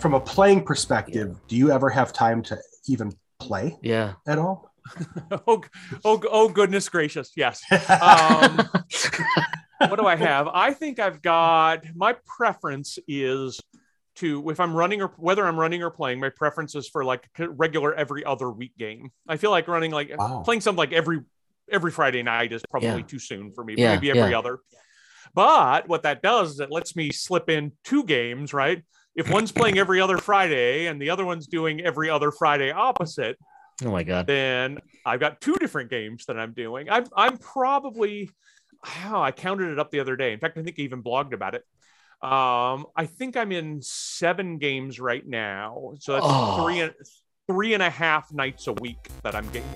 from a playing perspective, do you ever have time to even play Yeah. at all? oh, oh, oh, goodness gracious. Yes. Um, what do I have? I think I've got my preference is to if I'm running or whether I'm running or playing, my preference is for like regular every other week game. I feel like running like Wow. playing something like every every Friday night is probably Yeah. too soon for me. Yeah, Maybe every yeah. other. But what that does is it lets me slip in two games, right? If one's playing every other Friday and the other one's doing every other Friday opposite, Oh my god. then I've got two different games that I'm doing. I'm I'm probably oh, I counted it up the other day. In fact, I think I even blogged about it. Um, I think I'm in seven games right now. So that's Oh. three and three and a half nights a week that I'm gaming.